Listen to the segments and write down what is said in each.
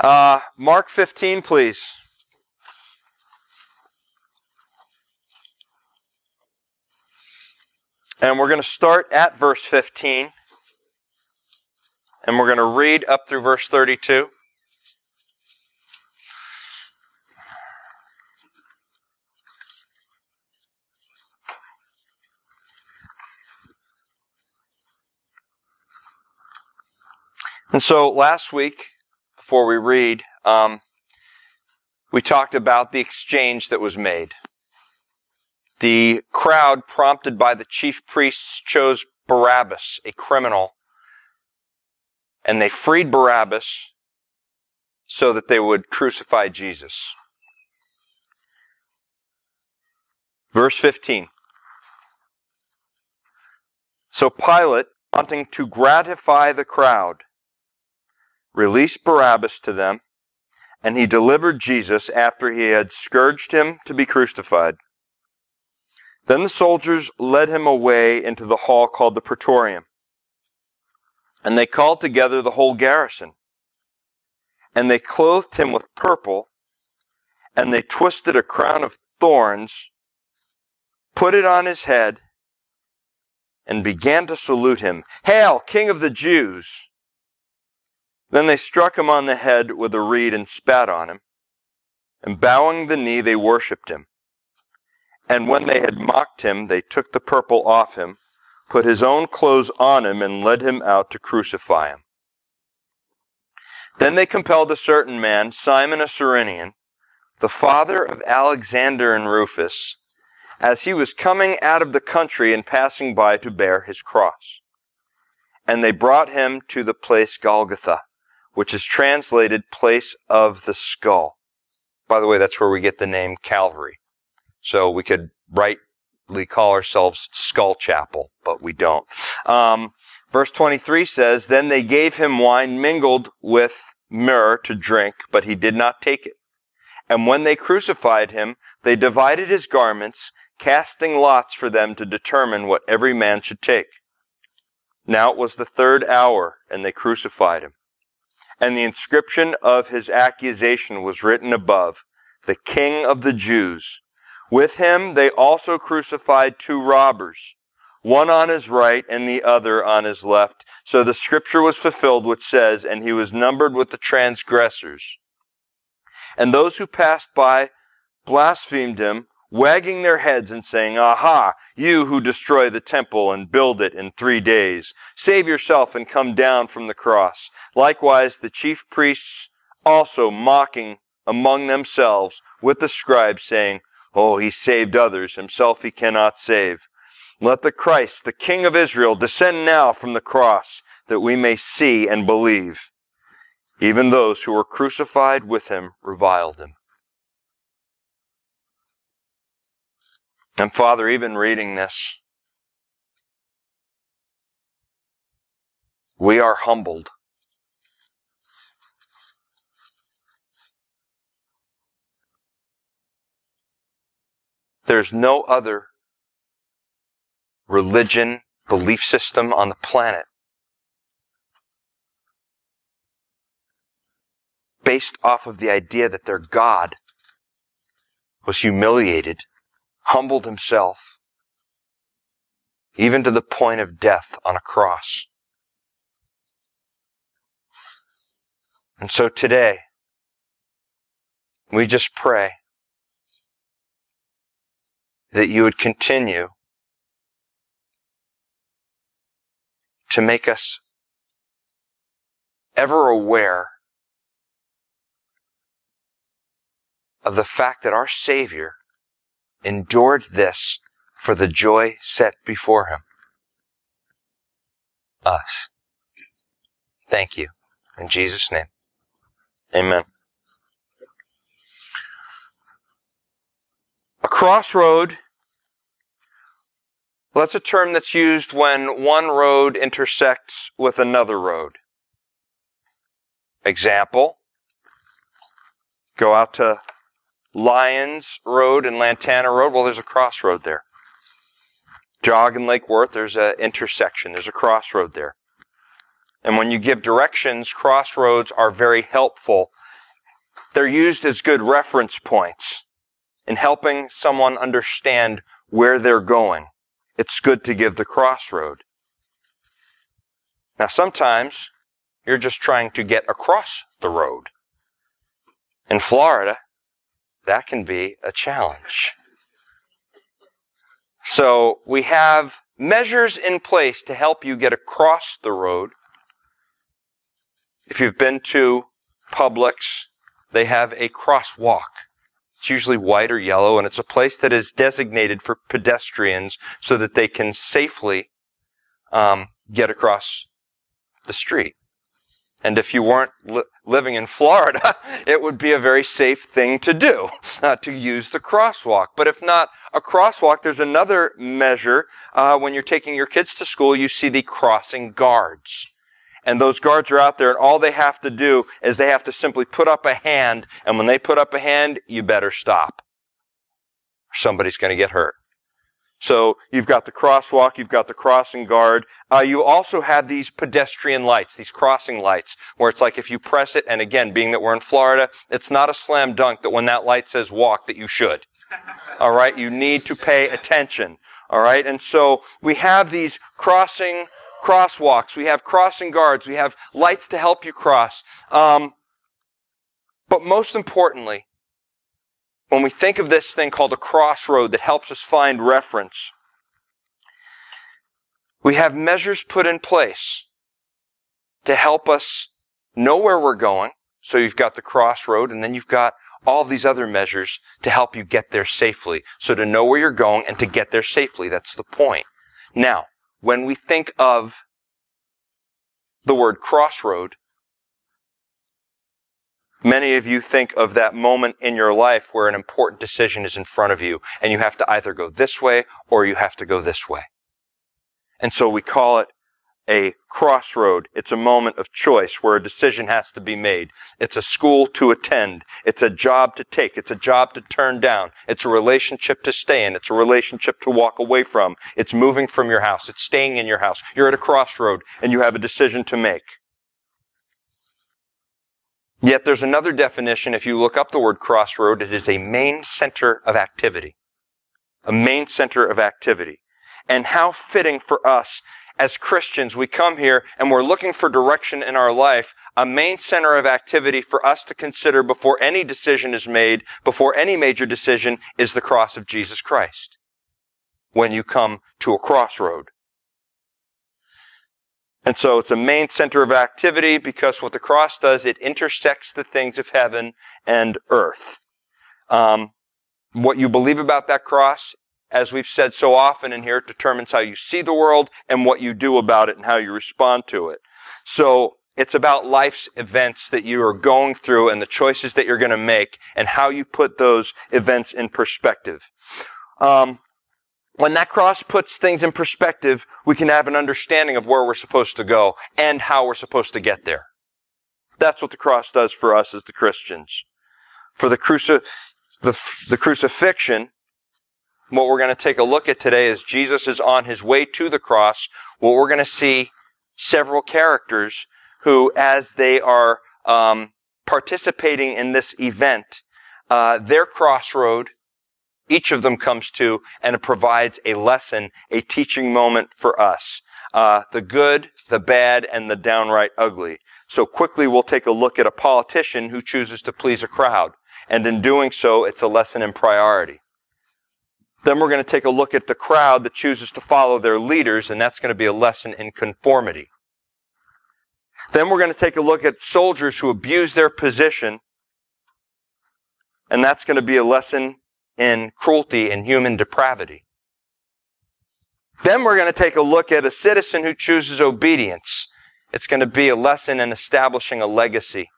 Uh, Mark 15, please. And we're going to start at verse 15. And we're going to read up through verse 32. And so last week, before we read, um, we talked about the exchange that was made. The crowd, prompted by the chief priests, chose Barabbas, a criminal, and they freed Barabbas so that they would crucify Jesus. Verse 15. So Pilate, wanting to gratify the crowd, released Barabbas to them, and he delivered Jesus after he had scourged him to be crucified. Then the soldiers led him away into the hall called the Praetorium. And they called together the whole garrison. And they clothed him with purple, and they twisted a crown of thorns, put it on his head, and began to salute him. Hail, King of the Jews! Then they struck him on the head with a reed and spat on him. And bowing the knee, they worshipped him. And when they had mocked him, they took the purple off him, put his own clothes on him, and led him out to crucify him. Then they compelled a certain man, Simon a Cyrenian, the father of Alexander and Rufus, as he was coming out of the country and passing by to bear his cross. And they brought him to the place Golgotha which is translated place of the skull. By the way, that's where we get the name Calvary. So we could rightly call ourselves Skull Chapel, but we don't. Um, verse 23 says, Then they gave him wine mingled with myrrh to drink, but he did not take it. And when they crucified him, they divided his garments, casting lots for them to determine what every man should take. Now it was the third hour, and they crucified him and the inscription of his accusation was written above, the King of the Jews. With him they also crucified two robbers, one on his right and the other on his left. So the scripture was fulfilled which says, and he was numbered with the transgressors. And those who passed by blasphemed him, wagging their heads and saying, Aha, you who destroy the temple and build it in three days, save yourself and come down from the cross. Likewise, the chief priests also mocking among themselves with the scribes, saying, Oh, he saved others, himself he cannot save. Let the Christ, the King of Israel, descend now from the cross, that we may see and believe. Even those who were crucified with him reviled him. And Father, even reading this, we are humbled. There's no other religion, belief system on the planet based off of the idea that their God was humiliated humbled himself, even to the point of death on a cross. And so today, we just pray that you would continue to make us ever aware of the fact that our Savior endured this for the joy set before him. Us. Thank you. In Jesus' name. Amen. A crossroad, well, that's a term that's used when one road intersects with another road. Example, go out to Lyons Road and Lantana Road, well, there's a crossroad there. Jog and Lake Worth, there's an intersection, there's a crossroad there. And when you give directions, crossroads are very helpful They're used as good reference points in helping someone understand where they're going. It's good to give the crossroad. Now, sometimes you're just trying to get across the road. In Florida, that can be a challenge. So we have measures in place to help you get across the road. If you've been to Publix, they have a crosswalk. It's usually white or yellow, and it's a place that is designated for pedestrians so that they can safely um, get across the street. And if you weren't li- living in Florida, it would be a very safe thing to do, uh, to use the crosswalk. But if not a crosswalk, there's another measure. Uh, when you're taking your kids to school, you see the crossing guards. And those guards are out there, and all they have to do is they have to simply put up a hand, and when they put up a hand, you better stop. Somebody's going to get hurt. So you've got the crosswalk, you've got the crossing guard. Uh, you also have these pedestrian lights, these crossing lights, where it's like if you press it, and again, being that we're in Florida, it's not a slam dunk that when that light says walk that you should. All right, you need to pay attention. All right, and so we have these crossing crosswalks, we have crossing guards, we have lights to help you cross. Um, but most importantly, when we think of this thing called a crossroad that helps us find reference, we have measures put in place to help us know where we're going. So you've got the crossroad, and then you've got all these other measures to help you get there safely. So to know where you're going and to get there safely, that's the point. Now, when we think of the word crossroad, Many of you think of that moment in your life where an important decision is in front of you and you have to either go this way or you have to go this way. And so we call it a crossroad. It's a moment of choice where a decision has to be made. It's a school to attend. It's a job to take. It's a job to turn down. It's a relationship to stay in. It's a relationship to walk away from. It's moving from your house. It's staying in your house. You're at a crossroad and you have a decision to make. Yet there's another definition. If you look up the word crossroad, it is a main center of activity. A main center of activity. And how fitting for us as Christians, we come here and we're looking for direction in our life, a main center of activity for us to consider before any decision is made, before any major decision, is the cross of Jesus Christ. When you come to a crossroad. And so it's a main center of activity because what the cross does, it intersects the things of heaven and earth. Um, what you believe about that cross, as we've said so often in here, determines how you see the world and what you do about it and how you respond to it. So it's about life's events that you are going through and the choices that you're going to make and how you put those events in perspective. Um, when that cross puts things in perspective, we can have an understanding of where we're supposed to go and how we're supposed to get there. That's what the cross does for us as the Christians. For the, cruci- the, the crucifixion, what we're going to take a look at today is Jesus is on his way to the cross. What we're going to see several characters who, as they are um, participating in this event, uh, their crossroad each of them comes to, and it provides a lesson, a teaching moment for us. Uh, the good, the bad, and the downright ugly. So quickly we'll take a look at a politician who chooses to please a crowd. And in doing so, it's a lesson in priority. Then we're going to take a look at the crowd that chooses to follow their leaders, and that's going to be a lesson in conformity. Then we're going to take a look at soldiers who abuse their position, and that's going to be a lesson in cruelty and human depravity. Then we're going to take a look at a citizen who chooses obedience. It's going to be a lesson in establishing a legacy.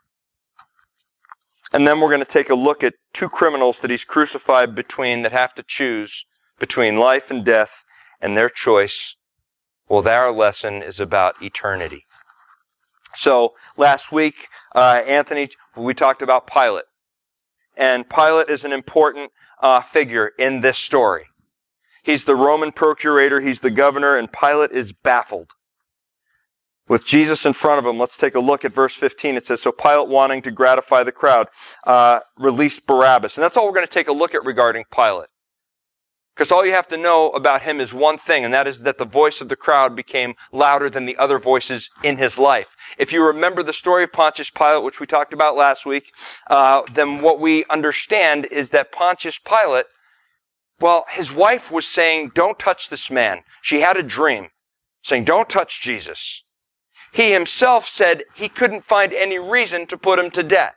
And then we're going to take a look at two criminals that he's crucified between that have to choose between life and death and their choice. Well, their lesson is about eternity. So last week, uh, Anthony, we talked about Pilate. And Pilate is an important uh, figure in this story. He's the Roman procurator, he's the governor, and Pilate is baffled. with Jesus in front of him. Let's take a look at verse 15. It says, So Pilate, wanting to gratify the crowd, uh, released Barabbas. And that's all we're going to take a look at regarding Pilate. Because all you have to know about him is one thing, and that is that the voice of the crowd became louder than the other voices in his life. If you remember the story of Pontius Pilate, which we talked about last week, uh, then what we understand is that Pontius Pilate, well, his wife was saying, don't touch this man. She had a dream saying, don't touch Jesus. He himself said he couldn't find any reason to put him to death.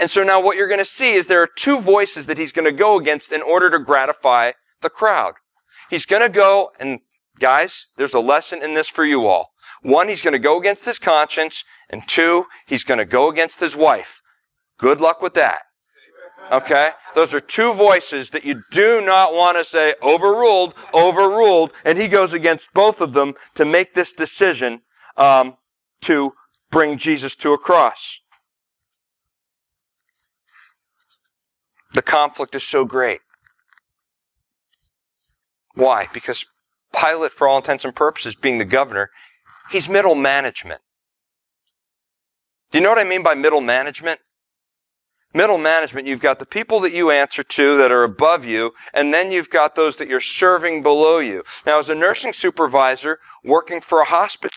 And so now what you're going to see is there are two voices that he's going to go against in order to gratify the crowd. He's going to go, and guys, there's a lesson in this for you all. One, he's going to go against his conscience, and two, he's going to go against his wife. Good luck with that. Okay? Those are two voices that you do not want to say overruled, overruled, and he goes against both of them to make this decision um, to bring Jesus to a cross. The conflict is so great. Why? Because Pilate, for all intents and purposes, being the governor, he's middle management. Do you know what I mean by middle management? Middle management, you've got the people that you answer to that are above you, and then you've got those that you're serving below you. Now, as a nursing supervisor working for a hospice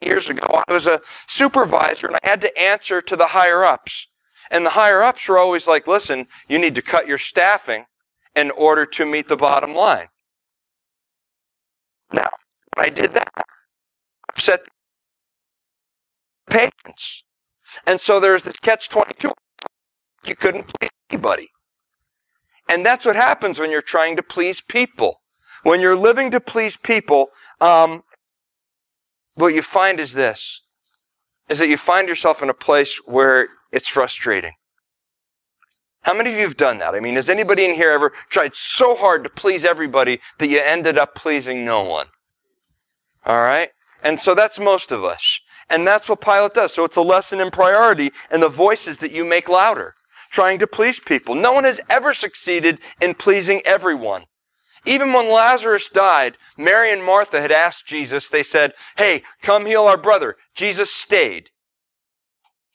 years ago, I was a supervisor and I had to answer to the higher ups. And the higher ups were always like, listen, you need to cut your staffing in order to meet the bottom line. Now, I did that, upset patients. And so there's this catch 22. You couldn't please anybody. And that's what happens when you're trying to please people. When you're living to please people, um, what you find is this, is that you find yourself in a place where it's frustrating. How many of you have done that? I mean, has anybody in here ever tried so hard to please everybody that you ended up pleasing no one? All right? And so that's most of us. And that's what Pilate does. So it's a lesson in priority and the voices that you make louder, trying to please people. No one has ever succeeded in pleasing everyone. Even when Lazarus died, Mary and Martha had asked Jesus, they said, Hey, come heal our brother. Jesus stayed.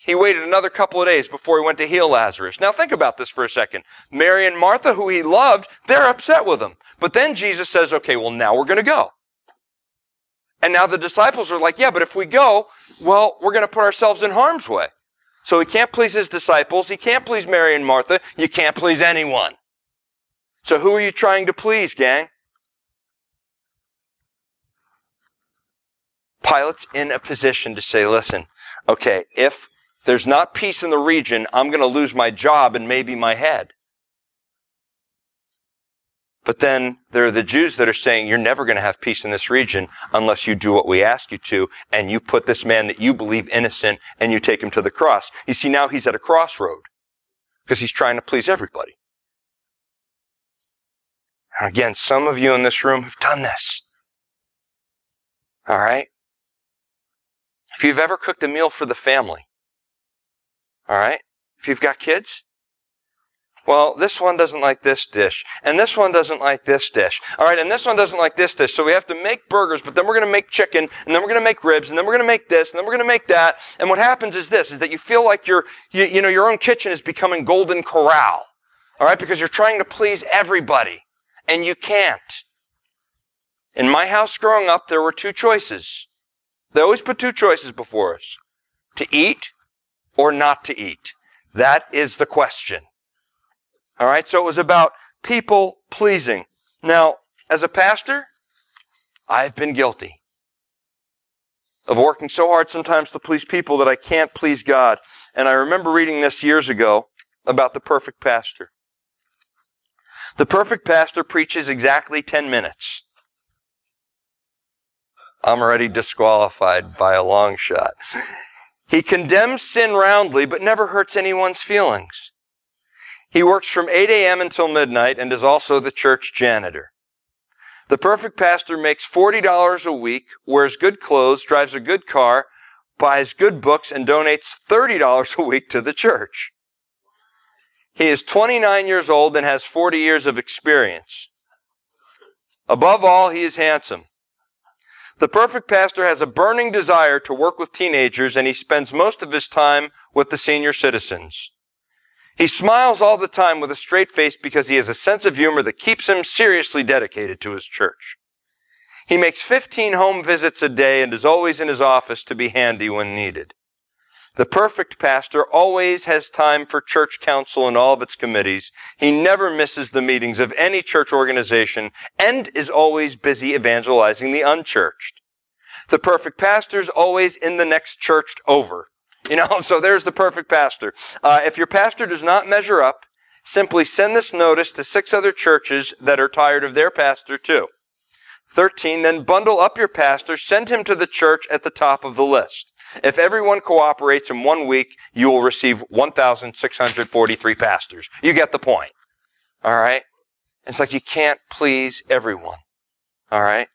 He waited another couple of days before he went to heal Lazarus. Now think about this for a second. Mary and Martha, who he loved, they're upset with him. But then Jesus says, okay, well now we're going to go. And now the disciples are like, yeah, but if we go, well, we're going to put ourselves in harm's way. So he can't please his disciples. He can't please Mary and Martha. You can't please anyone. So who are you trying to please, gang? Pilate's in a position to say, listen, okay, if there's not peace in the region, I'm going to lose my job and maybe my head. But then there are the Jews that are saying, you're never going to have peace in this region unless you do what we ask you to, and you put this man that you believe innocent and you take him to the cross. You see, now he's at a crossroad because he's trying to please everybody. Again, some of you in this room have done this. All right? If you've ever cooked a meal for the family, all right? If you've got kids, well, this one doesn't like this dish, and this one doesn't like this dish. All right, and this one doesn't like this dish. So we have to make burgers, but then we're going to make chicken, and then we're going to make ribs, and then we're going to make this, and then we're going to make that. And what happens is this: is that you feel like your, you, you know, your own kitchen is becoming golden corral. All right, because you're trying to please everybody, and you can't. In my house growing up, there were two choices. They always put two choices before us: to eat or not to eat? That is the question. All right, so it was about people pleasing. Now, as a pastor, I've been guilty of working so hard sometimes to please people that I can't please God. And I remember reading this years ago about the perfect pastor. The perfect pastor preaches exactly 10 minutes. I'm already disqualified by a long shot. He condemns sin roundly, but never hurts anyone's feelings. He works from 8 a.m. until midnight and is also the church janitor. The perfect pastor makes $40 a week, wears good clothes, drives a good car, buys good books, and donates $30 a week to the church. He is 29 years old and has 40 years of experience. Above all, he is handsome. The perfect pastor has a burning desire to work with teenagers and he spends most of his time with the senior citizens. He smiles all the time with a straight face because he has a sense of humor that keeps him seriously dedicated to his church. He makes 15 home visits a day and is always in his office to be handy when needed. The perfect pastor always has time for church council and all of its committees. He never misses the meetings of any church organization and is always busy evangelizing the unchurched. The perfect pastor is always in the next church over. You know, so there's the perfect pastor. Uh, if your pastor does not measure up, simply send this notice to six other churches that are tired of their pastor too. 13, then bundle up your pastor, send him to the church at the top of the list. If everyone cooperates in one week, you will receive 1,643 pastors. You get the point. All right? It's like you can't please everyone. All right?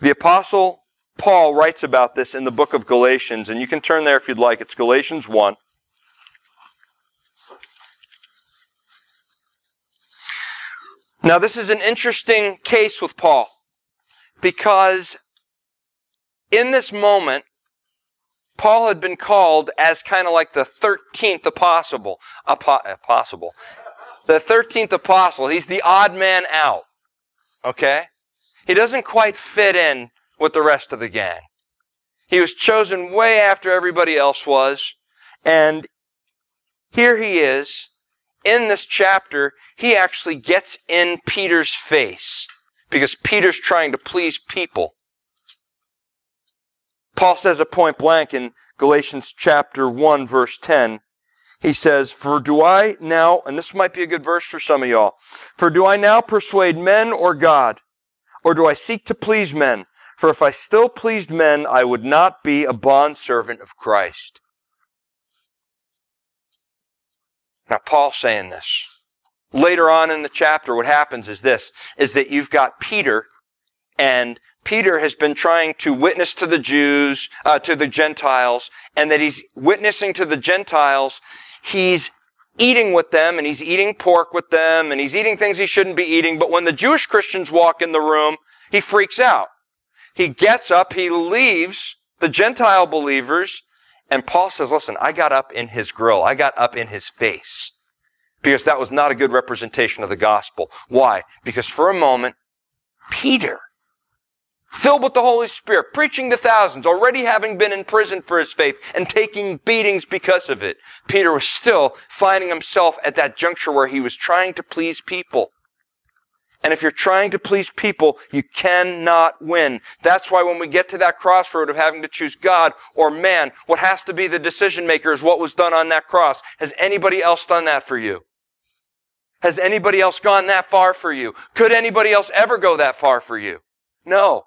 The apostle Paul writes about this in the book of Galatians, and you can turn there if you'd like. It's Galatians 1. Now, this is an interesting case with Paul because in this moment, Paul had been called as kind of like the 13th apostle, apostle, eh, the 13th apostle. He's the odd man out. Okay? He doesn't quite fit in with the rest of the gang. He was chosen way after everybody else was. And here he is. In this chapter, he actually gets in Peter's face because Peter's trying to please people. Paul says at point blank in Galatians chapter 1 verse 10, he says, For do I now, and this might be a good verse for some of y'all, for do I now persuade men or God? Or do I seek to please men? For if I still pleased men, I would not be a bondservant of Christ. Now, Paul's saying this. Later on in the chapter, what happens is this, is that you've got Peter, and Peter has been trying to witness to the Jews, uh, to the Gentiles, and that he's witnessing to the Gentiles. He's eating with them, and he's eating pork with them, and he's eating things he shouldn't be eating. But when the Jewish Christians walk in the room, he freaks out. He gets up, he leaves the Gentile believers, and Paul says, listen, I got up in his grill. I got up in his face because that was not a good representation of the gospel. Why? Because for a moment, Peter, filled with the Holy Spirit, preaching to thousands, already having been in prison for his faith and taking beatings because of it, Peter was still finding himself at that juncture where he was trying to please people. And if you're trying to please people, you cannot win. That's why when we get to that crossroad of having to choose God or man, what has to be the decision maker is what was done on that cross. Has anybody else done that for you? Has anybody else gone that far for you? Could anybody else ever go that far for you? No.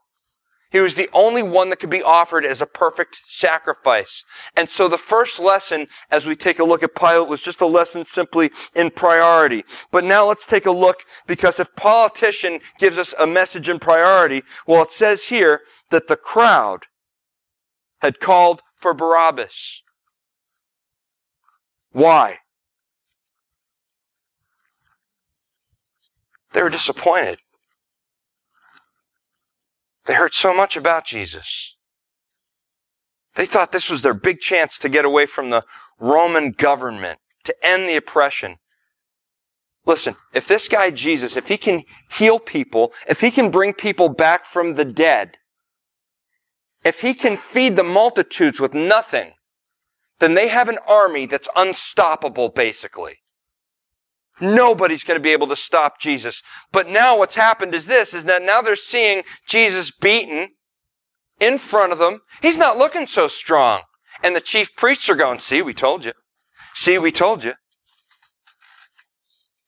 He was the only one that could be offered as a perfect sacrifice. And so the first lesson, as we take a look at Pilate, was just a lesson simply in priority. But now let's take a look, because if politician gives us a message in priority, well, it says here that the crowd had called for Barabbas. Why? They were disappointed. They heard so much about Jesus. They thought this was their big chance to get away from the Roman government, to end the oppression. Listen, if this guy Jesus, if he can heal people, if he can bring people back from the dead, if he can feed the multitudes with nothing, then they have an army that's unstoppable, basically. Nobody's going to be able to stop Jesus. But now what's happened is this, is that now they're seeing Jesus beaten in front of them. He's not looking so strong. And the chief priests are going, see, we told you. See, we told you.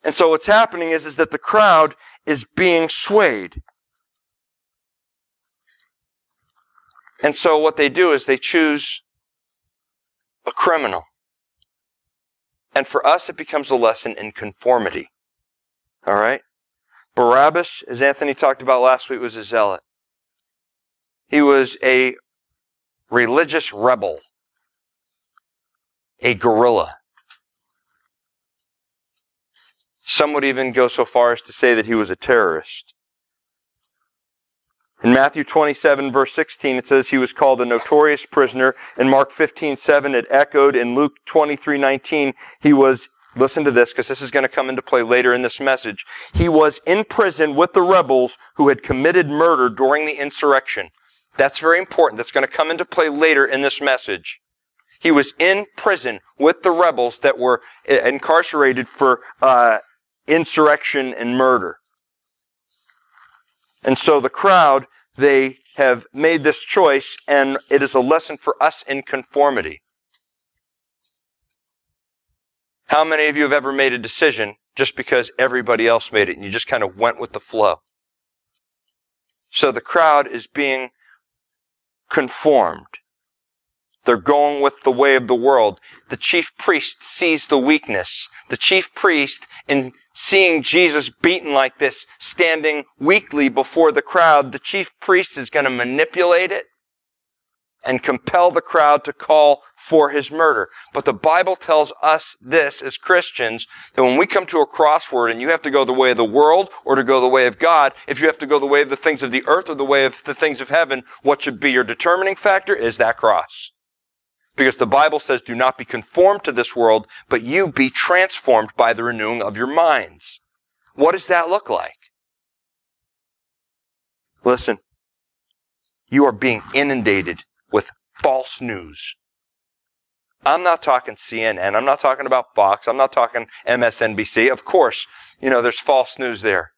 And so what's happening is, is that the crowd is being swayed. And so what they do is they choose a criminal. And for us, it becomes a lesson in conformity. All right? Barabbas, as Anthony talked about last week, was a zealot. He was a religious rebel, a guerrilla. Some would even go so far as to say that he was a terrorist. In Matthew 27 verse 16, it says he was called a notorious prisoner. In Mark 15, 7, it echoed. In Luke 23, 19, he was, listen to this, because this is going to come into play later in this message. He was in prison with the rebels who had committed murder during the insurrection. That's very important. That's going to come into play later in this message. He was in prison with the rebels that were incarcerated for uh, insurrection and murder. And so the crowd they have made this choice, and it is a lesson for us in conformity. How many of you have ever made a decision just because everybody else made it and you just kind of went with the flow? So the crowd is being conformed. They're going with the way of the world. The chief priest sees the weakness. The chief priest, in seeing Jesus beaten like this, standing weakly before the crowd, the chief priest is going to manipulate it and compel the crowd to call for his murder. But the Bible tells us this as Christians, that when we come to a crossword and you have to go the way of the world or to go the way of God, if you have to go the way of the things of the earth or the way of the things of heaven, what should be your determining factor is that cross. Because the Bible says, do not be conformed to this world, but you be transformed by the renewing of your minds. What does that look like? Listen, you are being inundated with false news. I'm not talking CNN. I'm not talking about Fox. I'm not talking MSNBC. Of course, you know, there's false news there.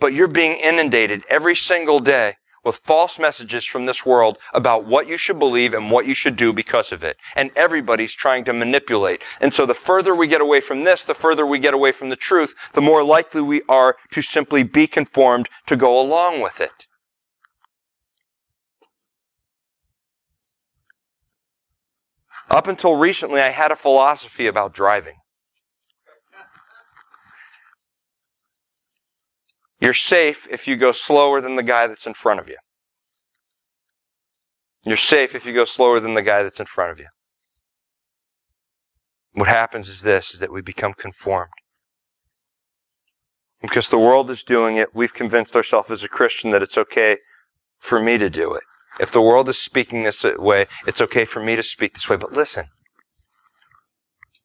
But you're being inundated every single day with false messages from this world about what you should believe and what you should do because of it. And everybody's trying to manipulate. And so the further we get away from this, the further we get away from the truth, the more likely we are to simply be conformed to go along with it. Up until recently, I had a philosophy about driving. You're safe if you go slower than the guy that's in front of you. You're safe if you go slower than the guy that's in front of you. What happens is this, is that we become conformed. Because the world is doing it, we've convinced ourselves as a Christian that it's okay for me to do it. If the world is speaking this way, it's okay for me to speak this way. But listen,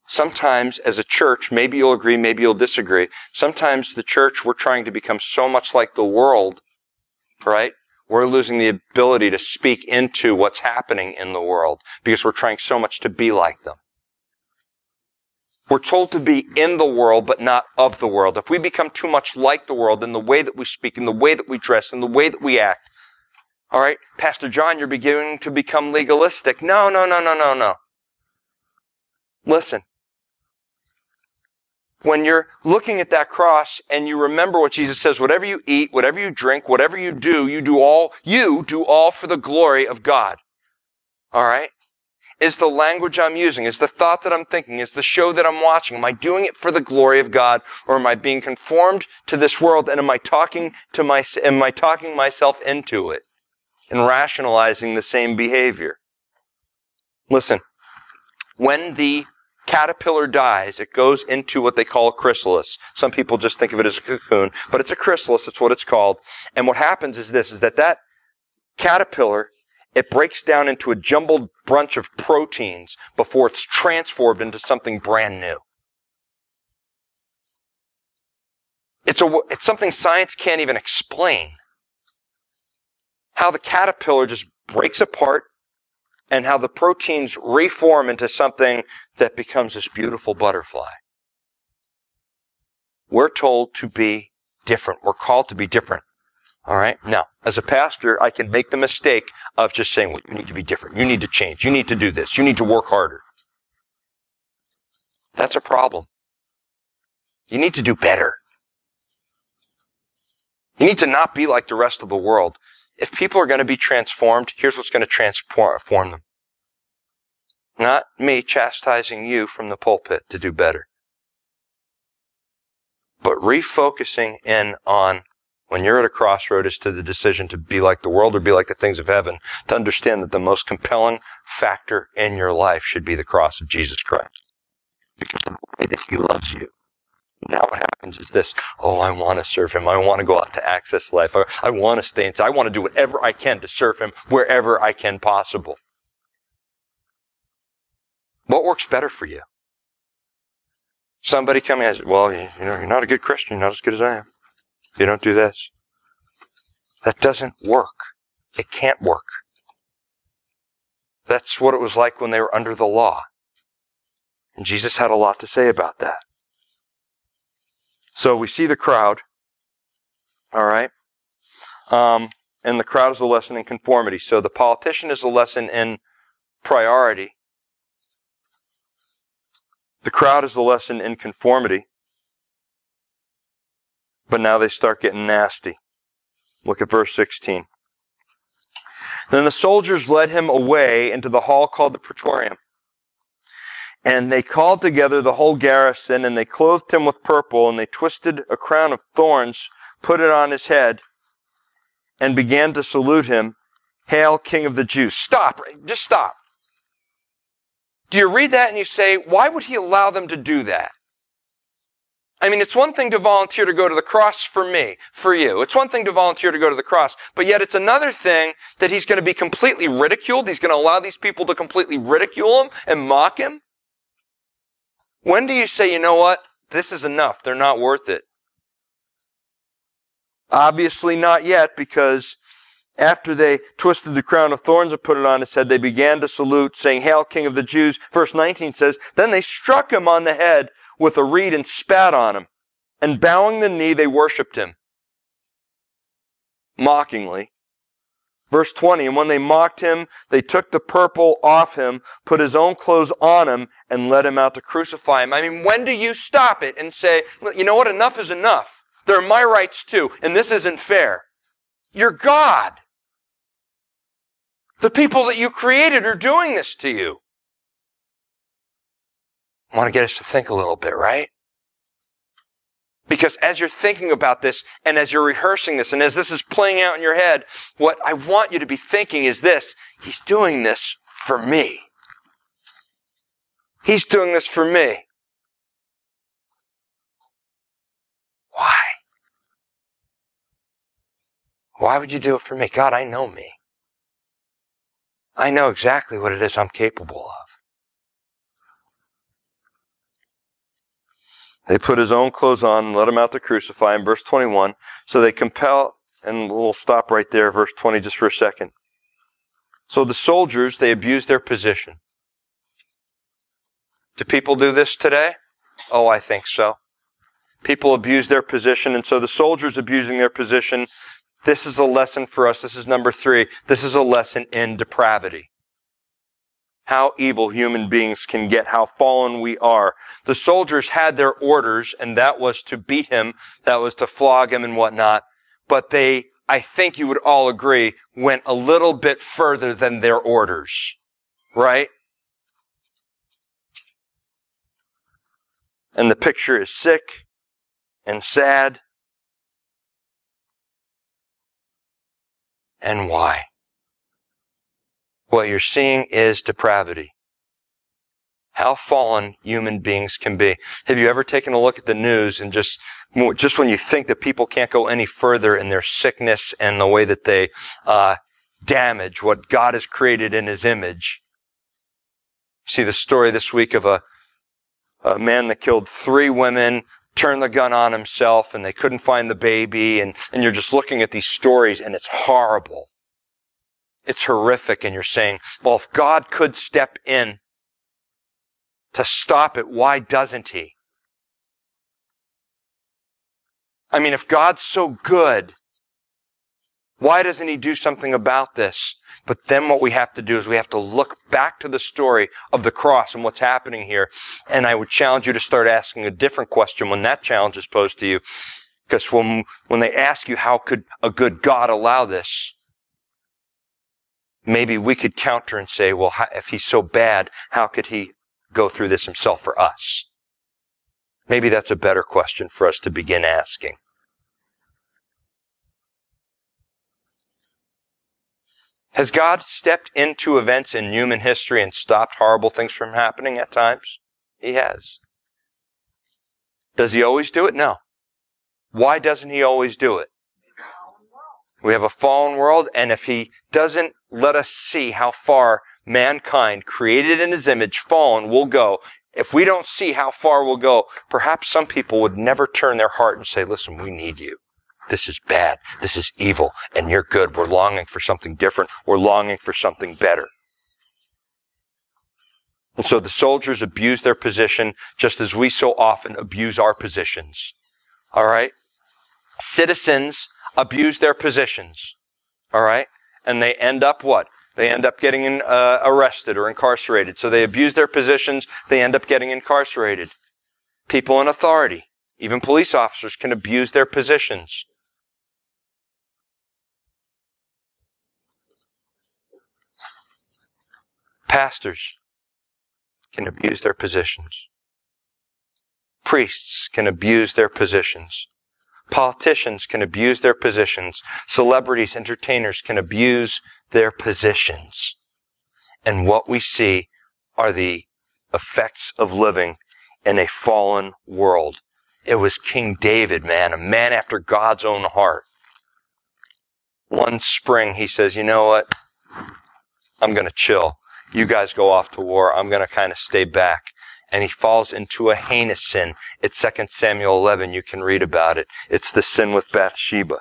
Sometimes, as a church, maybe you'll agree, maybe you'll disagree. Sometimes the church, we're trying to become so much like the world, right? We're losing the ability to speak into what's happening in the world because we're trying so much to be like them. We're told to be in the world, but not of the world. If we become too much like the world in the way that we speak, in the way that we dress, in the way that we act, all right, Pastor John, you're beginning to become legalistic. No, no, no, no, no, no. Listen, when you're looking at that cross and you remember what Jesus says, whatever you eat, whatever you drink, whatever you do, you do all, you do all for the glory of God. All right? Is the language I'm using, is the thought that I'm thinking, is the show that I'm watching, am I doing it for the glory of God or am I being conformed to this world and am I talking to my, am I talking myself into it and rationalizing the same behavior? Listen, when the caterpillar dies, it goes into what they call a chrysalis. Some people just think of it as a cocoon, but it's a chrysalis. That's what it's called. And what happens is this, is that that caterpillar, it breaks down into a jumbled bunch of proteins before it's transformed into something brand new. It's, a, it's something science can't even explain. How the caterpillar just breaks apart and how the proteins reform into something that becomes this beautiful butterfly. We're told to be different. We're called to be different. All right. Now, as a pastor, I can make the mistake of just saying, well, you need to be different. You need to change. You need to do this. You need to work harder. That's a problem. You need to do better. You need to not be like the rest of the world. If people are going to be transformed, here's what's going to transform them. Not me chastising you from the pulpit to do better. But refocusing in on when you're at a crossroad as to the decision to be like the world or be like the things of heaven, to understand that the most compelling factor in your life should be the cross of Jesus Christ. Because the way that He loves you. Now what happens is this, oh, I want to serve him. I want to go out to access life. I, I want to stay inside. I want to do whatever I can to serve him wherever I can possible. What works better for you? Somebody coming and says, well, you, you know, you're not a good Christian. You're not as good as I am. You don't do this. That doesn't work. It can't work. That's what it was like when they were under the law. And Jesus had a lot to say about that. So we see the crowd. All right. Um, and the crowd is a lesson in conformity. So the politician is a lesson in priority. The crowd is a lesson in conformity. But now they start getting nasty. Look at verse 16. Then the soldiers led him away into the hall called the Praetorium. And they called together the whole garrison, and they clothed him with purple, and they twisted a crown of thorns, put it on his head, and began to salute him, Hail, King of the Jews. Stop. Just stop. Do you read that and you say, why would he allow them to do that? I mean, it's one thing to volunteer to go to the cross for me, for you. It's one thing to volunteer to go to the cross, but yet it's another thing that he's going to be completely ridiculed. He's going to allow these people to completely ridicule him and mock him. When do you say, you know what? This is enough. They're not worth it. Obviously not yet because after they twisted the crown of thorns and put it on his head, they began to salute, saying, Hail, King of the Jews. Verse 19 says, Then they struck him on the head with a reed and spat on him. And bowing the knee, they worshiped him. Mockingly. Verse 20, and when they mocked him, they took the purple off him, put his own clothes on him, and led him out to crucify him. I mean, when do you stop it and say, you know what, enough is enough. There are my rights too, and this isn't fair. You're God. The people that you created are doing this to you. I want to get us to think a little bit, right? Because as you're thinking about this and as you're rehearsing this and as this is playing out in your head, what I want you to be thinking is this. He's doing this for me. He's doing this for me. Why? Why would you do it for me? God, I know me. I know exactly what it is I'm capable of. They put his own clothes on and let him out to crucify him. Verse 21. So they compel, and we'll stop right there, verse 20, just for a second. So the soldiers, they abuse their position. Do people do this today? Oh, I think so. People abuse their position, and so the soldiers abusing their position. This is a lesson for us. This is number three. This is a lesson in depravity how evil human beings can get, how fallen we are. The soldiers had their orders, and that was to beat him, that was to flog him and whatnot. But they, I think you would all agree, went a little bit further than their orders. Right? And the picture is sick and sad. And why? What you're seeing is depravity. How fallen human beings can be. Have you ever taken a look at the news and just, just when you think that people can't go any further in their sickness and the way that they, uh, damage what God has created in His image? See the story this week of a, a man that killed three women, turned the gun on himself, and they couldn't find the baby, and, and you're just looking at these stories and it's horrible. It's horrific. And you're saying, well, if God could step in to stop it, why doesn't he? I mean, if God's so good, why doesn't he do something about this? But then what we have to do is we have to look back to the story of the cross and what's happening here. And I would challenge you to start asking a different question when that challenge is posed to you. Because when, when they ask you, how could a good God allow this? Maybe we could counter and say, well, if he's so bad, how could he go through this himself for us? Maybe that's a better question for us to begin asking. Has God stepped into events in human history and stopped horrible things from happening at times? He has. Does he always do it? No. Why doesn't he always do it? We have a fallen world, and if he doesn't let us see how far mankind, created in his image, fallen, will go, if we don't see how far we'll go, perhaps some people would never turn their heart and say, listen, we need you. This is bad. This is evil. And you're good. We're longing for something different. We're longing for something better. And so the soldiers abuse their position just as we so often abuse our positions. All right? Citizens abuse their positions. All right? And they end up what? They end up getting uh, arrested or incarcerated. So they abuse their positions. They end up getting incarcerated. People in authority, even police officers, can abuse their positions. Pastors can abuse their positions. Priests can abuse their positions. Politicians can abuse their positions. Celebrities, entertainers can abuse their positions. And what we see are the effects of living in a fallen world. It was King David, man, a man after God's own heart. One spring, he says, you know what? I'm going to chill. You guys go off to war. I'm going to kind of stay back. And he falls into a heinous sin. It's 2 Samuel 11. You can read about it. It's the sin with Bathsheba.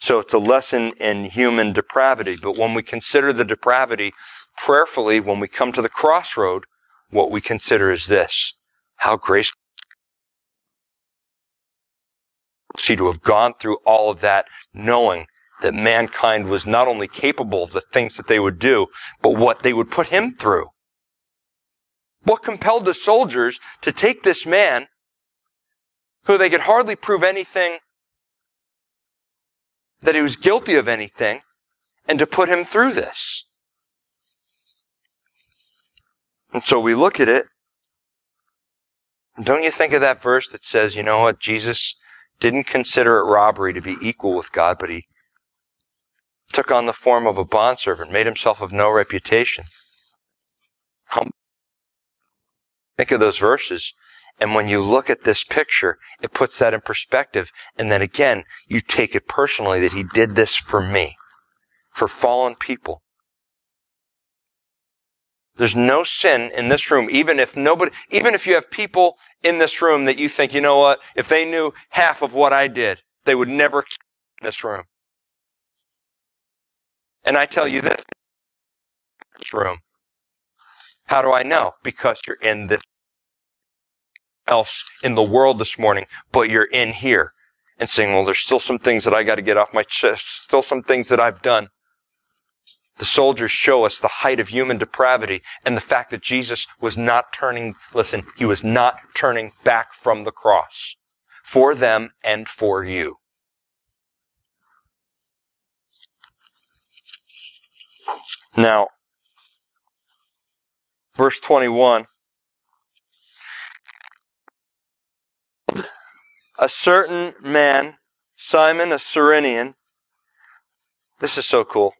So it's a lesson in human depravity. But when we consider the depravity prayerfully, when we come to the crossroad, what we consider is this. How graceful see to have gone through all of that knowing that mankind was not only capable of the things that they would do, but what they would put him through. What compelled the soldiers to take this man who they could hardly prove anything that he was guilty of anything and to put him through this. And so we look at it. Don't you think of that verse that says, you know what, Jesus didn't consider it robbery to be equal with God, but he took on the form of a bondservant, made himself of no reputation. Think of those verses. And when you look at this picture, it puts that in perspective. And then again, you take it personally that he did this for me, for fallen people. There's no sin in this room, even if nobody, even if you have people in this room that you think, you know what, if they knew half of what I did, they would never in this room. And I tell you this, this room. How do I know? Because you're in this else in the world this morning, but you're in here and saying, well, there's still some things that I got to get off my chest, still some things that I've done. The soldiers show us the height of human depravity and the fact that Jesus was not turning, listen, he was not turning back from the cross for them and for you. Now, verse 21 a certain man, Simon, a Cyrenian. This is so cool.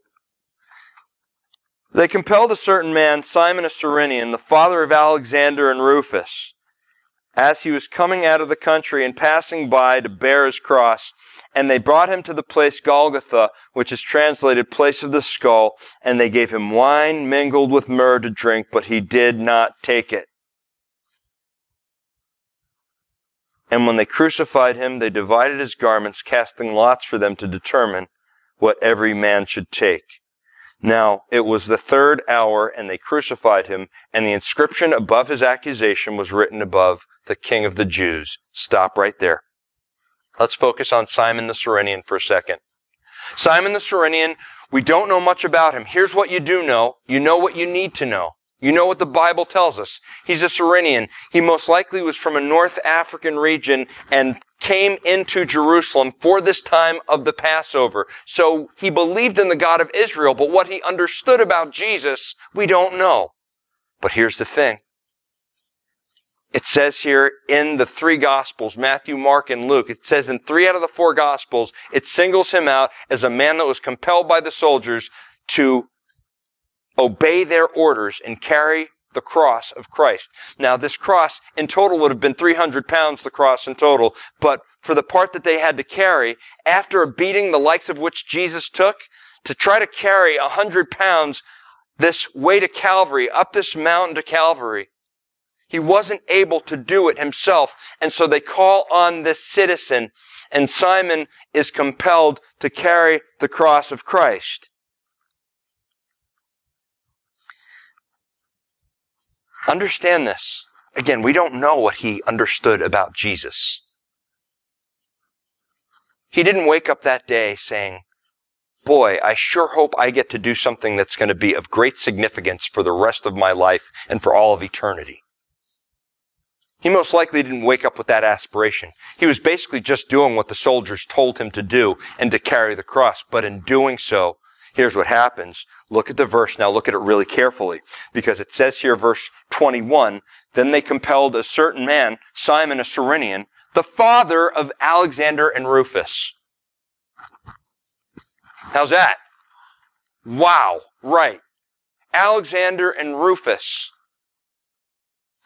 They compelled a certain man, Simon a Cyrenian, the father of Alexander and Rufus, as he was coming out of the country and passing by to bear his cross. And they brought him to the place Golgotha, which is translated place of the skull, and they gave him wine mingled with myrrh to drink, but he did not take it. And when they crucified him, they divided his garments, casting lots for them to determine what every man should take. Now, it was the third hour, and they crucified him, and the inscription above his accusation was written above, the King of the Jews. Stop right there. Let's focus on Simon the Cyrenian for a second. Simon the Cyrenian, we don't know much about him. Here's what you do know. You know what you need to know. You know what the Bible tells us. He's a Cyrenian. He most likely was from a North African region and came into Jerusalem for this time of the Passover. So he believed in the God of Israel, but what he understood about Jesus, we don't know. But here's the thing. It says here in the three Gospels, Matthew, Mark, and Luke, it says in three out of the four Gospels, it singles him out as a man that was compelled by the soldiers to obey their orders and carry the cross of Christ. Now, this cross in total would have been 300 pounds, the cross in total, but for the part that they had to carry, after a beating the likes of which Jesus took, to try to carry 100 pounds this way to Calvary, up this mountain to Calvary, he wasn't able to do it himself. And so they call on this citizen, and Simon is compelled to carry the cross of Christ. Understand this. Again, we don't know what he understood about Jesus. He didn't wake up that day saying, Boy, I sure hope I get to do something that's going to be of great significance for the rest of my life and for all of eternity. He most likely didn't wake up with that aspiration. He was basically just doing what the soldiers told him to do and to carry the cross. But in doing so, here's what happens. Look at the verse now. Look at it really carefully because it says here, verse 21, then they compelled a certain man, Simon a Cyrenian, the father of Alexander and Rufus. How's that? Wow. Right. Alexander and Rufus.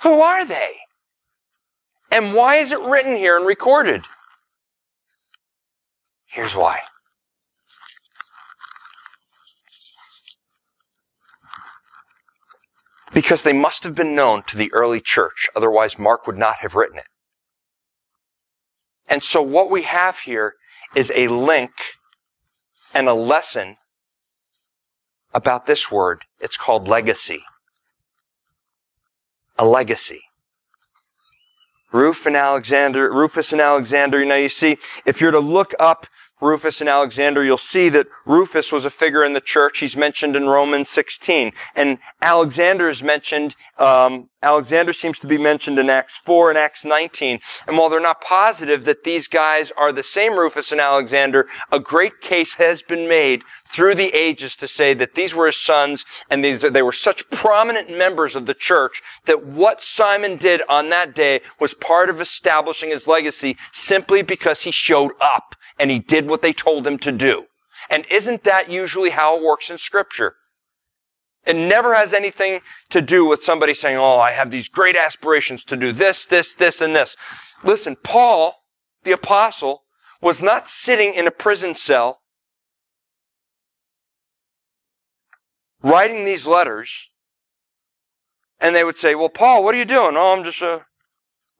Who are they? And why is it written here and recorded? Here's why. Because they must have been known to the early church, otherwise, Mark would not have written it. And so, what we have here is a link and a lesson about this word. It's called legacy. A legacy. Rufus and Alexander, Rufus and Alexander, you know, you see, if you're to look up Rufus and Alexander, you'll see that Rufus was a figure in the church. He's mentioned in Romans 16. And Alexander is mentioned, um, Alexander seems to be mentioned in Acts 4 and Acts 19. And while they're not positive that these guys are the same Rufus and Alexander, a great case has been made through the ages to say that these were his sons and these, they were such prominent members of the church that what Simon did on that day was part of establishing his legacy simply because he showed up and he did what they told him to do. And isn't that usually how it works in scripture? It never has anything to do with somebody saying, Oh, I have these great aspirations to do this, this, this, and this. Listen, Paul, the apostle, was not sitting in a prison cell writing these letters and they would say, Well, Paul, what are you doing? Oh, I'm just uh,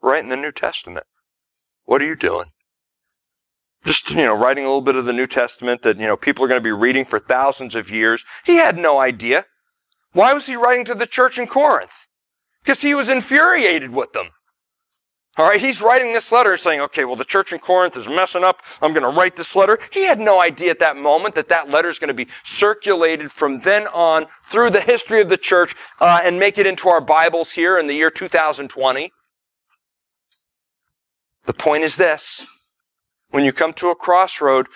writing the New Testament. What are you doing? just, you know, writing a little bit of the New Testament that, you know, people are going to be reading for thousands of years. He had no idea. Why was he writing to the church in Corinth? Because he was infuriated with them. All right, he's writing this letter saying, okay, well, the church in Corinth is messing up. I'm going to write this letter. He had no idea at that moment that that letter is going to be circulated from then on through the history of the church uh, and make it into our Bibles here in the year 2020. The point is this when you come to a crossroad,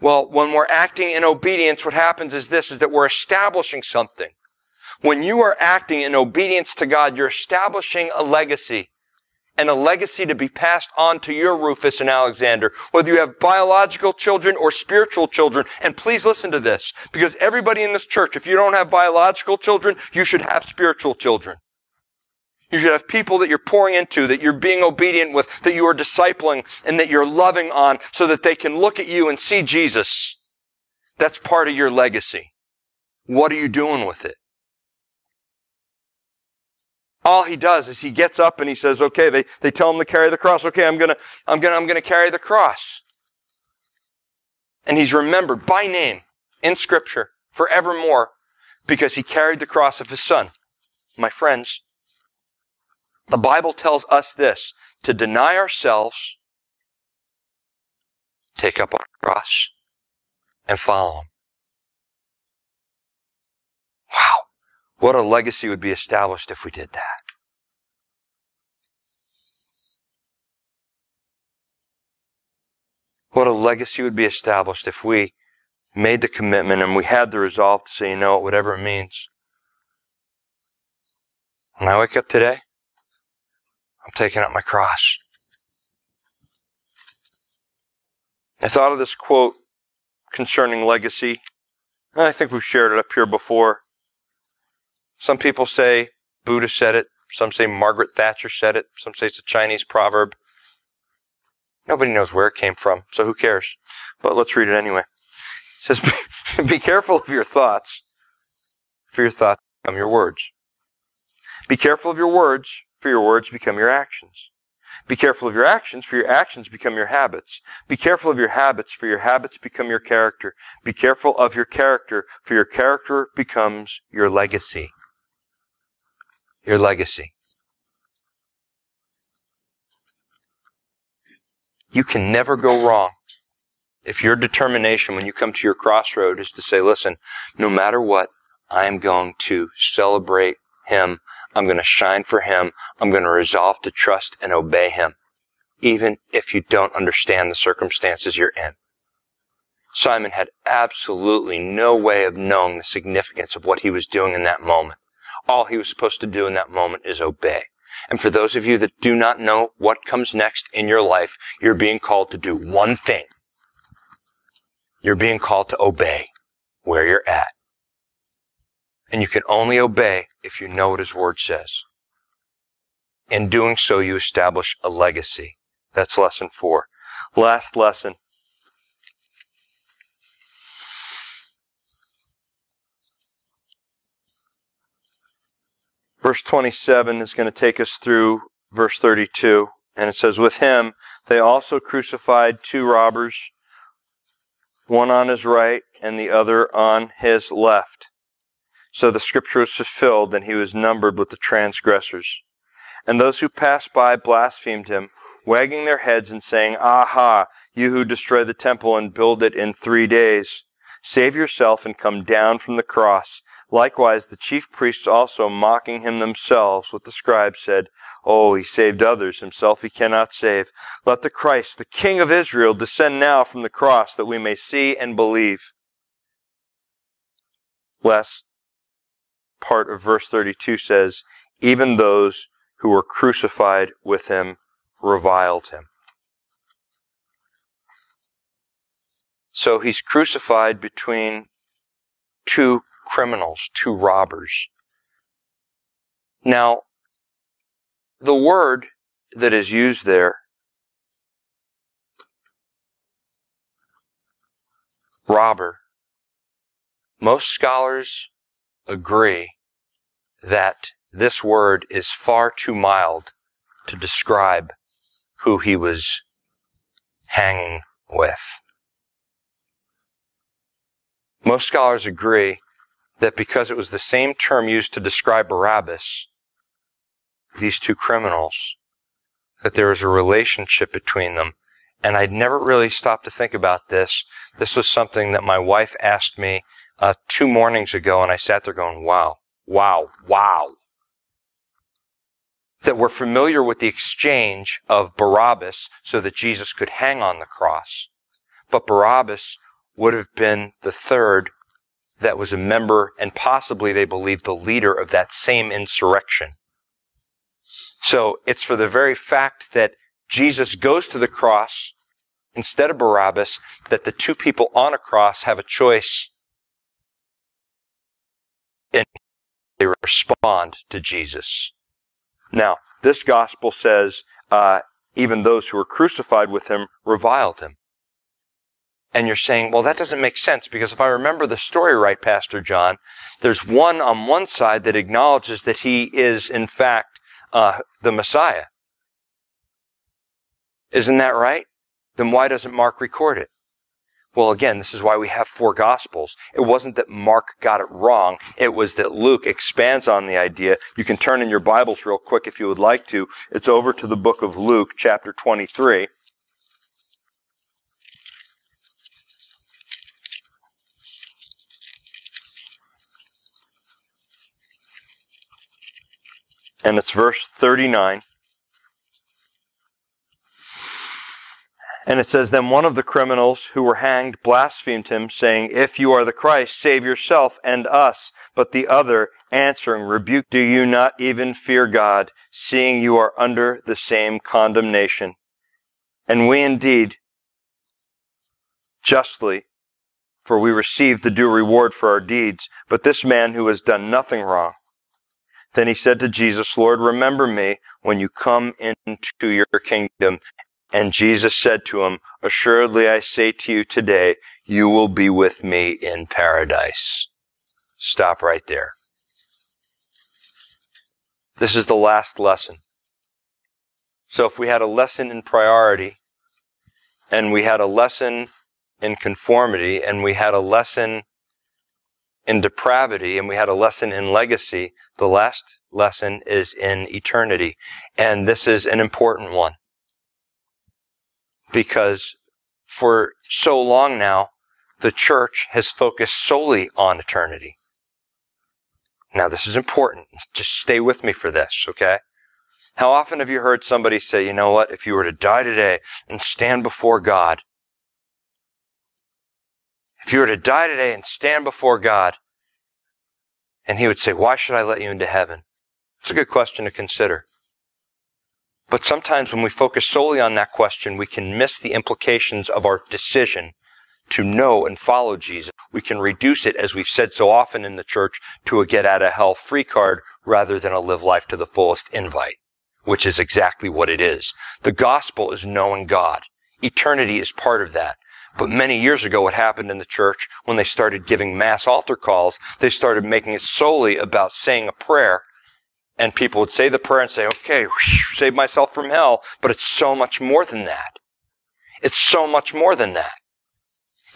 well, when we're acting in obedience, what happens is this, is that we're establishing something. When you are acting in obedience to God, you're establishing a legacy and a legacy to be passed on to your Rufus and Alexander, whether you have biological children or spiritual children. And please listen to this, because everybody in this church, if you don't have biological children, you should have spiritual children. You should have people that you're pouring into, that you're being obedient with, that you are discipling, and that you're loving on so that they can look at you and see Jesus. That's part of your legacy. What are you doing with it? All he does is he gets up and he says, okay, they, they tell him to carry the cross. Okay, I'm gonna, I'm gonna, I'm gonna carry the cross. And he's remembered by name in scripture forevermore because he carried the cross of his son. My friends, the Bible tells us this to deny ourselves, take up our cross, and follow Him. Wow. What a legacy would be established if we did that. What a legacy would be established if we made the commitment and we had the resolve to say, you know, whatever it means. When I wake up today, I'm taking up my cross. I thought of this quote concerning legacy. I think we've shared it up here before. Some people say Buddha said it. Some say Margaret Thatcher said it. Some say it's a Chinese proverb. Nobody knows where it came from, so who cares? But let's read it anyway. It says, Be careful of your thoughts, for your thoughts become your words. Be careful of your words, for your words become your actions. Be careful of your actions, for your actions become your habits. Be careful of your habits, for your habits become your character. Be careful of your character, for your character becomes your legacy. Your legacy. You can never go wrong if your determination when you come to your crossroad is to say, listen, no matter what, I am going to celebrate Him I'm going to shine for Him. I'm going to resolve to trust and obey Him, even if you don't understand the circumstances you're in. Simon had absolutely no way of knowing the significance of what he was doing in that moment. All he was supposed to do in that moment is obey. And for those of you that do not know what comes next in your life, you're being called to do one thing. You're being called to obey where you're at. And you can only obey if you know what His Word says. In doing so, you establish a legacy. That's lesson four. Last lesson. Verse 27 is going to take us through verse 32. And it says, With him they also crucified two robbers, one on his right and the other on his left. So the scripture was fulfilled, and he was numbered with the transgressors. And those who passed by blasphemed him, wagging their heads and saying, Aha, you who destroy the temple and build it in three days. Save yourself and come down from the cross. Likewise, the chief priests also, mocking him themselves with the scribes, said, Oh, he saved others, himself he cannot save. Let the Christ, the King of Israel, descend now from the cross, that we may see and believe. Last part of verse 32 says, even those who were crucified with him reviled him. So he's crucified between two criminals, two robbers. Now, the word that is used there, robber, most scholars agree that this word is far too mild to describe who he was hanging with. Most scholars agree that because it was the same term used to describe Barabbas, these two criminals, that there was a relationship between them. And I'd never really stopped to think about this. This was something that my wife asked me uh, two mornings ago, and I sat there going, wow, wow, wow. That we're familiar with the exchange of Barabbas so that Jesus could hang on the cross. But Barabbas would have been the third that was a member and possibly, they believe, the leader of that same insurrection. So it's for the very fact that Jesus goes to the cross instead of Barabbas that the two people on a cross have a choice and they respond to Jesus. Now, this gospel says, uh, even those who were crucified with him reviled him. And you're saying, well, that doesn't make sense because if I remember the story right, Pastor John, there's one on one side that acknowledges that he is, in fact, uh, the Messiah. Isn't that right? Then why doesn't Mark record it? Well, again, this is why we have four gospels. It wasn't that Mark got it wrong. It was that Luke expands on the idea. You can turn in your Bibles real quick if you would like to. It's over to the book of Luke, chapter 23. And it's verse 39. And it says, Then one of the criminals who were hanged blasphemed him, saying, If you are the Christ, save yourself and us. But the other, answering, rebuked, Do you not even fear God, seeing you are under the same condemnation? And we indeed, justly, for we receive the due reward for our deeds, but this man who has done nothing wrong. Then he said to Jesus, Lord, remember me when you come into your kingdom. And Jesus said to him, Assuredly I say to you today, you will be with me in paradise. Stop right there. This is the last lesson. So if we had a lesson in priority, and we had a lesson in conformity, and we had a lesson in depravity, and we had a lesson in legacy, the last lesson is in eternity. And this is an important one. Because for so long now, the church has focused solely on eternity. Now, this is important. Just stay with me for this, okay? How often have you heard somebody say, you know what, if you were to die today and stand before God, if you were to die today and stand before God, and He would say, why should I let you into heaven? It's a good question to consider. But sometimes when we focus solely on that question, we can miss the implications of our decision to know and follow Jesus. We can reduce it, as we've said so often in the church, to a get out of hell free card rather than a live life to the fullest invite, which is exactly what it is. The gospel is knowing God. Eternity is part of that. But many years ago, what happened in the church when they started giving mass altar calls, they started making it solely about saying a prayer. And people would say the prayer and say, okay, save myself from hell. But it's so much more than that. It's so much more than that.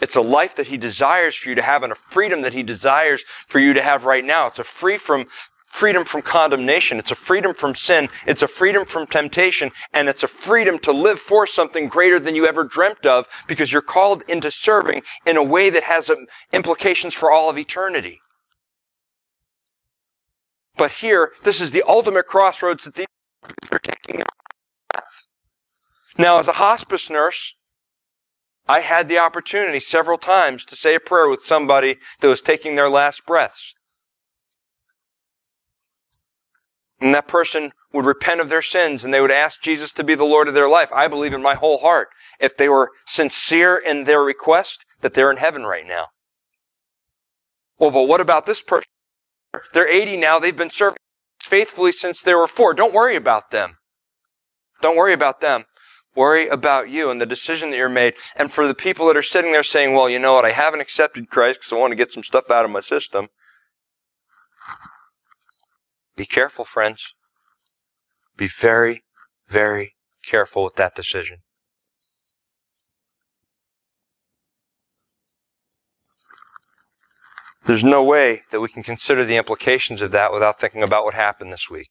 It's a life that He desires for you to have and a freedom that He desires for you to have right now. It's a free from, freedom from condemnation. It's a freedom from sin. It's a freedom from temptation. And it's a freedom to live for something greater than you ever dreamt of because you're called into serving in a way that has um, implications for all of eternity. But here, this is the ultimate crossroads that these are taking. Now, as a hospice nurse, I had the opportunity several times to say a prayer with somebody that was taking their last breaths. And that person would repent of their sins and they would ask Jesus to be the Lord of their life. I believe in my whole heart, if they were sincere in their request, that they're in heaven right now. Well, but what about this person? They're 80 now. They've been serving faithfully since they were four. Don't worry about them. Don't worry about them. Worry about you and the decision that you're made. And for the people that are sitting there saying, well, you know what, I haven't accepted Christ because I want to get some stuff out of my system. Be careful, friends. Be very, very careful with that decision. There's no way that we can consider the implications of that without thinking about what happened this week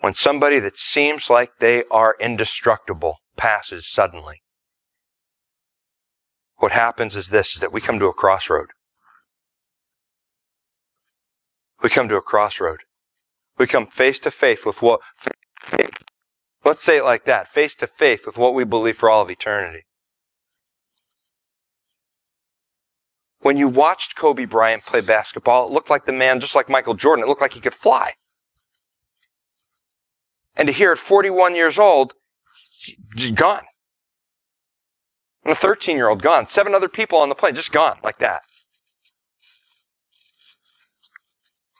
when somebody that seems like they are indestructible passes suddenly. What happens is this, is that we come to a crossroad. We come to a crossroad. We come face to face with what, let's say it like that, face to face with what we believe for all of eternity. When you watched Kobe Bryant play basketball, it looked like the man, just like Michael Jordan, it looked like he could fly. And to hear at 41 years old, gone. And a 13 year old gone. Seven other people on the plane, just gone like that.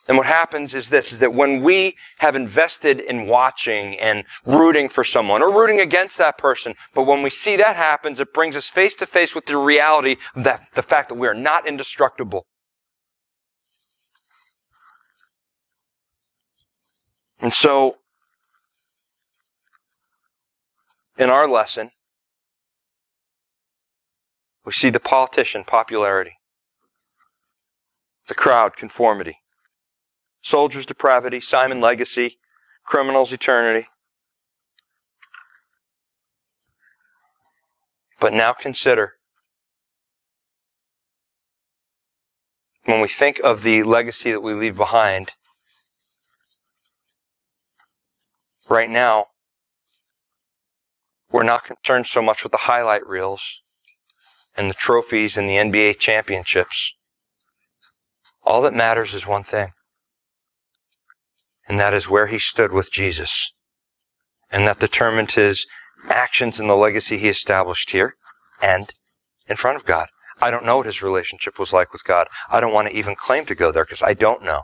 And what happens is this, is that when we have invested in watching and rooting for someone or rooting against that person, but when we see that happens, it brings us face to face with the reality of that, the fact that we are not indestructible. And so, in our lesson, we see the politician popularity, the crowd conformity, soldiers depravity, Simon legacy, criminals eternity. But now consider when we think of the legacy that we leave behind, right now, we're not concerned so much with the highlight reels and the trophies and the NBA championships. All that matters is one thing, and that is where he stood with Jesus. And that determined his actions and the legacy he established here and in front of God. I don't know what his relationship was like with God. I don't want to even claim to go there because I don't know.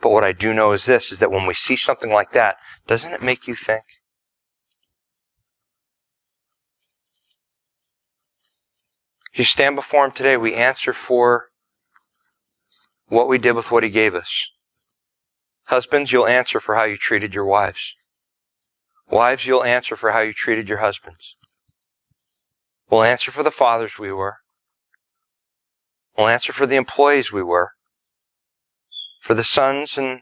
But what I do know is this, is that when we see something like that, doesn't it make you think? You stand before Him today, we answer for what we did with what He gave us. Husbands, you'll answer for how you treated your wives. Wives, you'll answer for how you treated your husbands. We'll answer for the fathers we were. We'll answer for the employees we were. For the sons and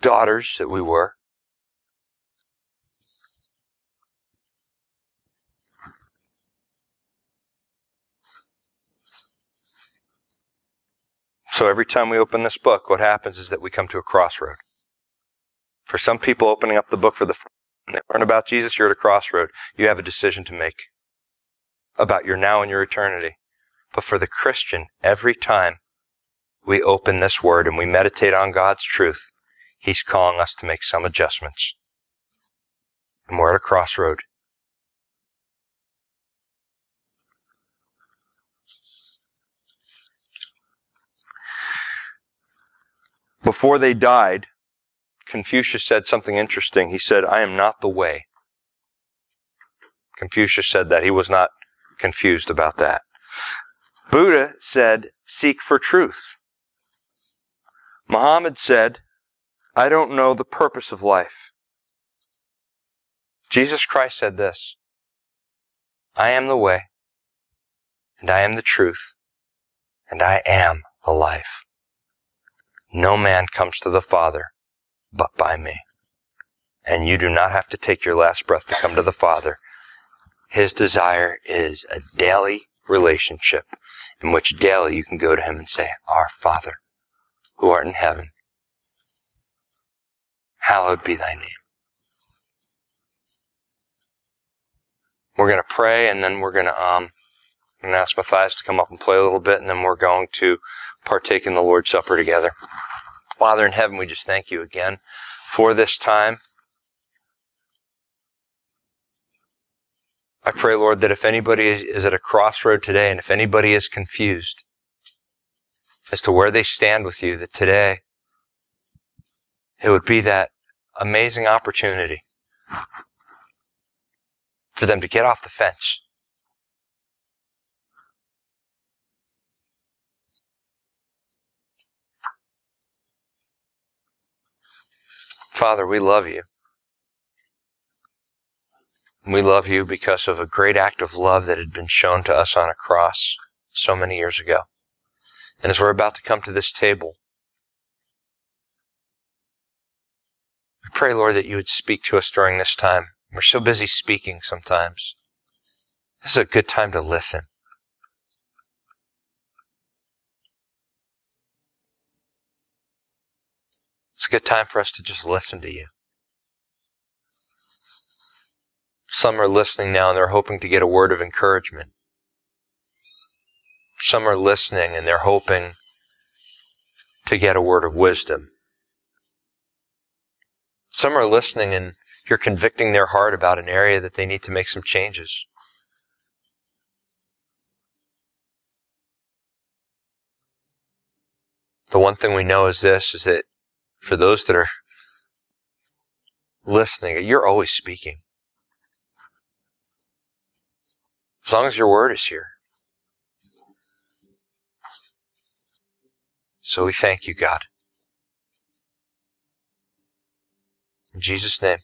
daughters that we were. So every time we open this book, what happens is that we come to a crossroad. For some people opening up the book for the when they learn about Jesus, you're at a crossroad. You have a decision to make about your now and your eternity. But for the Christian, every time we open this word and we meditate on God's truth, He's calling us to make some adjustments. And we're at a crossroad. Before they died, Confucius said something interesting. He said, I am not the way. Confucius said that. He was not confused about that. Buddha said, seek for truth. Muhammad said, I don't know the purpose of life. Jesus Christ said this, I am the way, and I am the truth, and I am the life. No man comes to the Father but by me. And you do not have to take your last breath to come to the Father. His desire is a daily relationship in which daily you can go to Him and say, Our Father, who art in heaven, hallowed be thy name. We're going to pray and then we're going to, um, to ask Matthias to come up and play a little bit and then we're going to partake in the Lord's Supper together. Father in heaven, we just thank you again for this time. I pray, Lord, that if anybody is at a crossroad today and if anybody is confused as to where they stand with you, that today it would be that amazing opportunity for them to get off the fence Father, we love you. We love you because of a great act of love that had been shown to us on a cross so many years ago. And as we're about to come to this table, we pray, Lord, that you would speak to us during this time. We're so busy speaking sometimes. This is a good time to listen. It's a good time for us to just listen to you. Some are listening now and they're hoping to get a word of encouragement. Some are listening and they're hoping to get a word of wisdom. Some are listening and you're convicting their heart about an area that they need to make some changes. The one thing we know is this, is that for those that are listening, you're always speaking. As long as your word is here. So we thank you, God. In Jesus' name.